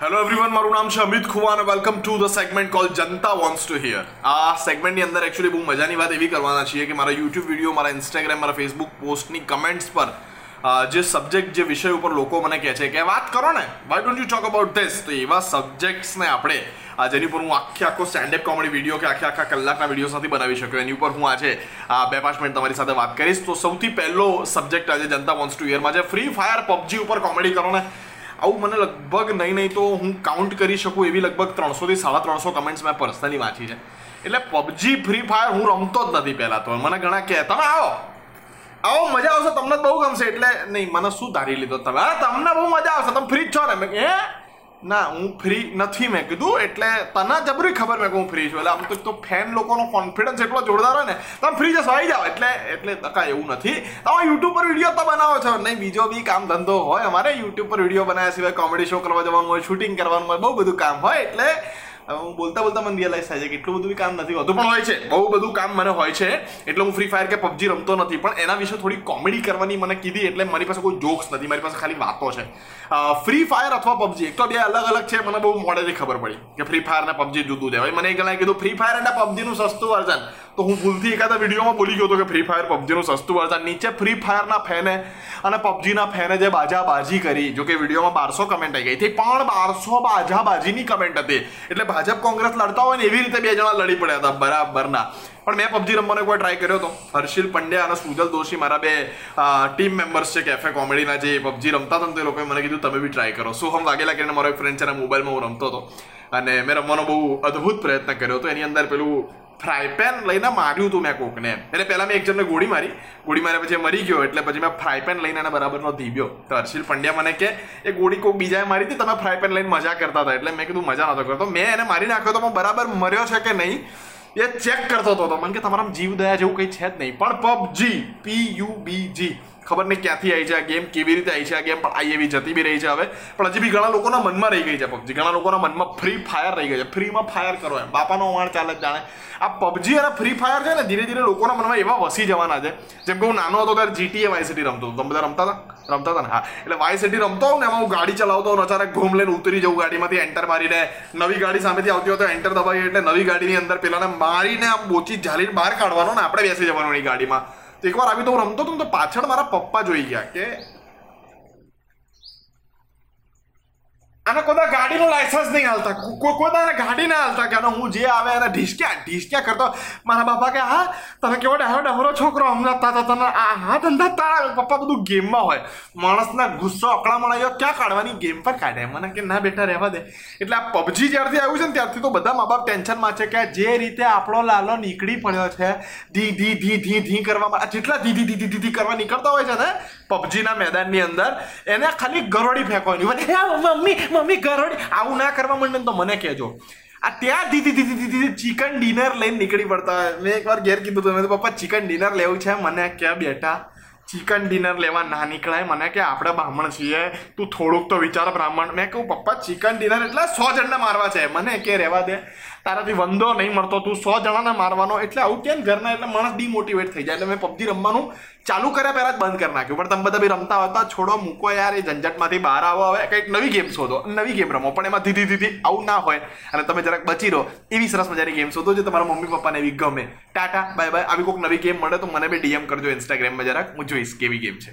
Hello everyone મારું નામ છે અમિત ખુવા અને welcome to the segment call Janata wants to hear આ સેગમેન્ટની અંદર એકચ્યુઅલી બહુ મજાની વાત એવી કરવાના છીએ કે મારા યુટ્યુબ વીડિયો મારા ઇન્સ્ટાગ્રામ મારા ફેસબુક પોસ્ટની કમેન્ટ્સ પર જે સબ્જેક્ટ જે વિષય ઉપર લોકો મને કહે છે કે વાત કરો ને why don't you talk about this તો એવા સબ્જેક્ટ્સને આપણે જેની ઉપર હું આખી આખો સ્ટેન્ડઅપ કોમેડી વીડિયો કે આખે આખા કલાકના વીડિયો નથી બનાવી શક્યો, એની ઉપર હું આજે બે પાંચ મિનિટ તમારી સાથે વાત કરીશ. તો સૌથી પહેલો સબ્જેક્ટ આજે જનતા વોન્ટ્સ ટુ હિયરમાં છે. ફ્રી ફાયર પબજી ઉપર કોમેડી કરો ને. આવું મને લગભગ નહીં નહીં તો હું કાઉન્ટ કરી શકું એવી લગભગ ત્રણસોથી સાડા ત્રણસો કમેન્ટ્સ મેં પર્સનલી વાંચી છે. એટલે પબજી ફ્રી ફાયર હું રમતો જ નથી પહેલાં તો. મને ઘણા કહે તમે આવો. આવો, મજા આવશે. તમને બહુ ગમશે. એટલે, નહીં, મને શું ધારી લીધો તમે? હા, તમને બહુ મજા આવશે. તમે ફ્રી જ છો ને. મેં હે? ના, હું ફ્રી નથી મેં કીધું, એટલે તને જબરી ખબર મેં કે હું ફ્રી છું. એટલે આમ તો તો ફેન લોકોનો કોન્ફિડન્સ એટલો જોરદાર હોય ને, તમે ફ્રી જશો આવી જાઓ. એટલે એટલે ટકા એવું નથી. તમે યુટ્યુબ પર વીડિયો તો બનાવો છો. નહીં, બીજો બી કામ ધંધો હોય અમારે યુટ્યુબ પર વીડિયો બનાવ્યા સિવાય કોમેડી શો કરવા જવાનું હોય શૂટિંગ કરવાનું હોય, બહુ બધું કામ હોય. એટલે હું બોલતા બોલતા મને રિયલાઇઝ થાય છે કે એટલું બધું કામ નથી હોતું. પણ હોય છે, બહુ બધું કામ મને હોય છે, એટલે હું ફ્રી ફાયર કે પબજી રમતો નથી, પણ એના વિશે થોડી કોમેડી કરવાની મને કીધી એટલે મારી પાસે કોઈ જોક્સ નથી, મારી પાસે ખાલી વાતો છે. ફ્રી ફાયર અથવા પબજી એક તો બે અલગ અલગ છે, મને બહુ મોડેથી ખબર પડી કે ફ્રી ફાયર અને પબજી જુદું છે. હવે મને એક જણાએ કીધું ફ્રી ફાયર અને પબજીનું સસ્તું વર્ઝન તો હું ભૂલથી એકાદા વિડીયોમાં બોલી ગયો હતો કે ફ્રી ફાયર પબજીનું સસ્તું વર્ઝન. નીચે ફ્રી ફાયરના ફેને અને પબજીના ફેને જે બાજાબાજી કરી, જો કે વિડીયોમાં બારસો કમેન્ટ આવી ગઈ હતી. પણ બારસો બાજાબાજીની કમેન્ટ હતી. એટલે ભાજપ કોંગ્રેસ લડતા હોય ને એવી રીતે બે જણા લડી પડ્યા હતા બરાબરના. પણ મેં પબજી રમવાનો એકવાર ટ્રાય કર્યો હતો. હર્ષિલ પંડ્યા અને સુજલ દોશી મારા બે ટીમ મેમ્બર્સ છે કેફે કોમેડીના જે પબજી રમતા હતા તો લોકોએ મને કીધું, તમે બી ટ્રાય કરો. સોહમ વાઘેલા કરીને મારો એક ફ્રેન્ડ છે મોબાઈલમાં હું રમતો હતો. અને મેં રમવાનો બહુ અદ્ભુત પ્રયત્ન કર્યો હતો. એની અંદર પેલું ફ્રાય પેન લઈને માર્યું હતું મેં કોકને એટલે પહેલાં મેં એક જણને ગોળી મારી. ગોળી માર્યા પછી મરી ગયો, એટલે પછી મેં ફ્રાય પેન લઈને એના બરાબરનો ધીબ્યો. તો હર્ષિલ પંડ્યા મને કે, એ ગોળી કોક બીજાએ મારી હતી, તમે ફ્રાય પેન લઈને મજા કરતા હતા. એટલે મેં કીધું, મજા નતો કરતો. મેં એને મારી નાખ્યો તો હું બરાબર મર્યો છે કે નહીં, એ ચેક કરતો હતો. મને કે તમારા જીવ દયા જેવું કંઈ છે જ નહીં. પણ પબજી, પી યુ બી જી. ખબર નહીં ક્યાંથી આવી છે આ ગેમ કેવી રીતે આવી છે આ ગેમ પણ આવી એવી જતી બી રહી છે હવે. પણ હજી બી ઘણા લોકોના મનમાં રહી ગઈ છે પબજી. ઘણા લોકોના મનમાં ફ્રી ફાયર રહી ગઈ છે. ફ્રીમાં ફાયર કરો એમ. બાપાનો વાણ ચાલે જ જાણે. આ પબજી અને ફ્રી ફાયર છે ને, ધીરે ધીરે લોકોના મનમાં એવા વસી જવાના છે. જેમ કે હું નાનો હતો ત્યારે જીટીએ વાય સિટી રમતો તમે બધા રમતા હતા? રમતા હતા ને? હા. એટલે વાય સિટી રમતો હોઉં ને, એમાં હું ગાડી ચલાવતો હોઉં અચાનક ઘૂમ લઈને ઉતરી જવું ગાડીમાંથી એન્ટર મારીને. નવી ગાડી સામેથી આવતી હોય તો એન્ટર દબાવી એટલે નવી ગાડીની અંદર પેલાને મારીને આમ બોચી ઝાલીને બહાર કાઢવાનો ને, આપણે બેસી જવાનું એની ગાડીમાં. એકવાર આવી તો હું રમતો હતો તો પાછળ મારા પપ્પા જોઈ ગયા કે આને કોદા ગાડીનું લાયસન્સ નહીં હાલતા. કોદા ગાડી ના હાલતા કે હું જે આવે એને ઢીસક્યા ઢીસક્યા કરતો. મારા બાપા કે, હા, તમે કેવો ડહારો ડમરો છોકરો? હમણાં તા તને આ હા ધંધા તારા પપ્પા બધું ગેમમાં હોય. માણસના ગુસ્સો અકળામણ આવ્યો ક્યાં કાઢવાની ગેમ પર કાઢે? મને કે, ના બેટા, રહેવા દે. એટલે આ પબજી જ્યારથી આવ્યું છે ને ત્યારથી તો બધા મા બાપ ટેન્શનમાં છે કે જે રીતે આપણો લાલો નીકળી પડ્યો છે, ધી ધી ધી ધી ધી કરવામાં જેટલા ધી ધી ધી ધી ધી કરવા નીકળતા હોય છે ને પબજીના મેદાનની અંદર, એને ખાલી ગરોડી ફેંકવાની મમ્મી મમ્મી મમ્મી ગરોડી આવું ના કરવા માંડે તો મને કહેજો. આ ત્યાં દીધી દીધી દીધી ચિકન ડિનર લઈને નીકળી પડતા મેં એકવાર ઘેર કીધું હતું, મેં તો પપ્પા, ચિકન ડિનર લેવું છે? મને ક્યાં બેટા ચિકન ડિનર લેવા ના નીકળાય. મને કે આપણે બ્રાહ્મણ છીએ. તું થોડુંક તો વિચાર બ્રાહ્મણ. મેં કહું, પપ્પા ચિકન ડિનર એટલે સો જણને મારવા છે. મને કે રહેવા દે. તારાથી વંદો નહીં મળતો. તું સો જણાને મારવાનો. એટલે આવું કેમ ઘરના એટલે માણસ ડિમોટિવેટ થઈ જાય. એટલે મેં પબજી રમવાનું ચાલુ કર્યા પહેલાં જ બંધ કરી નાખ્યું. પણ તમે બધા બી રમતા હતા, છોડો, મૂકો યાર, એ ઝંઝટમાંથી બહાર આવો. હવે કંઈક નવી ગેમ શોધો. નવી ગેમ રમો. પણ એમાં ધીધી ધીધી આવું ના હોય. અને તમે જરાક બચી રહો. એવી સરસ મજાની ગેમ શોધો જે તમારા મમ્મી પપ્પાને એવી ગમે. Tata, bye bye. આવી કોઈક નવી ગેમ મળે તો મને બી ડીએમ કરજો ઇન્સ્ટાગ્રામમાં જરાક. હું જોઈશ કેવી ગેમ છે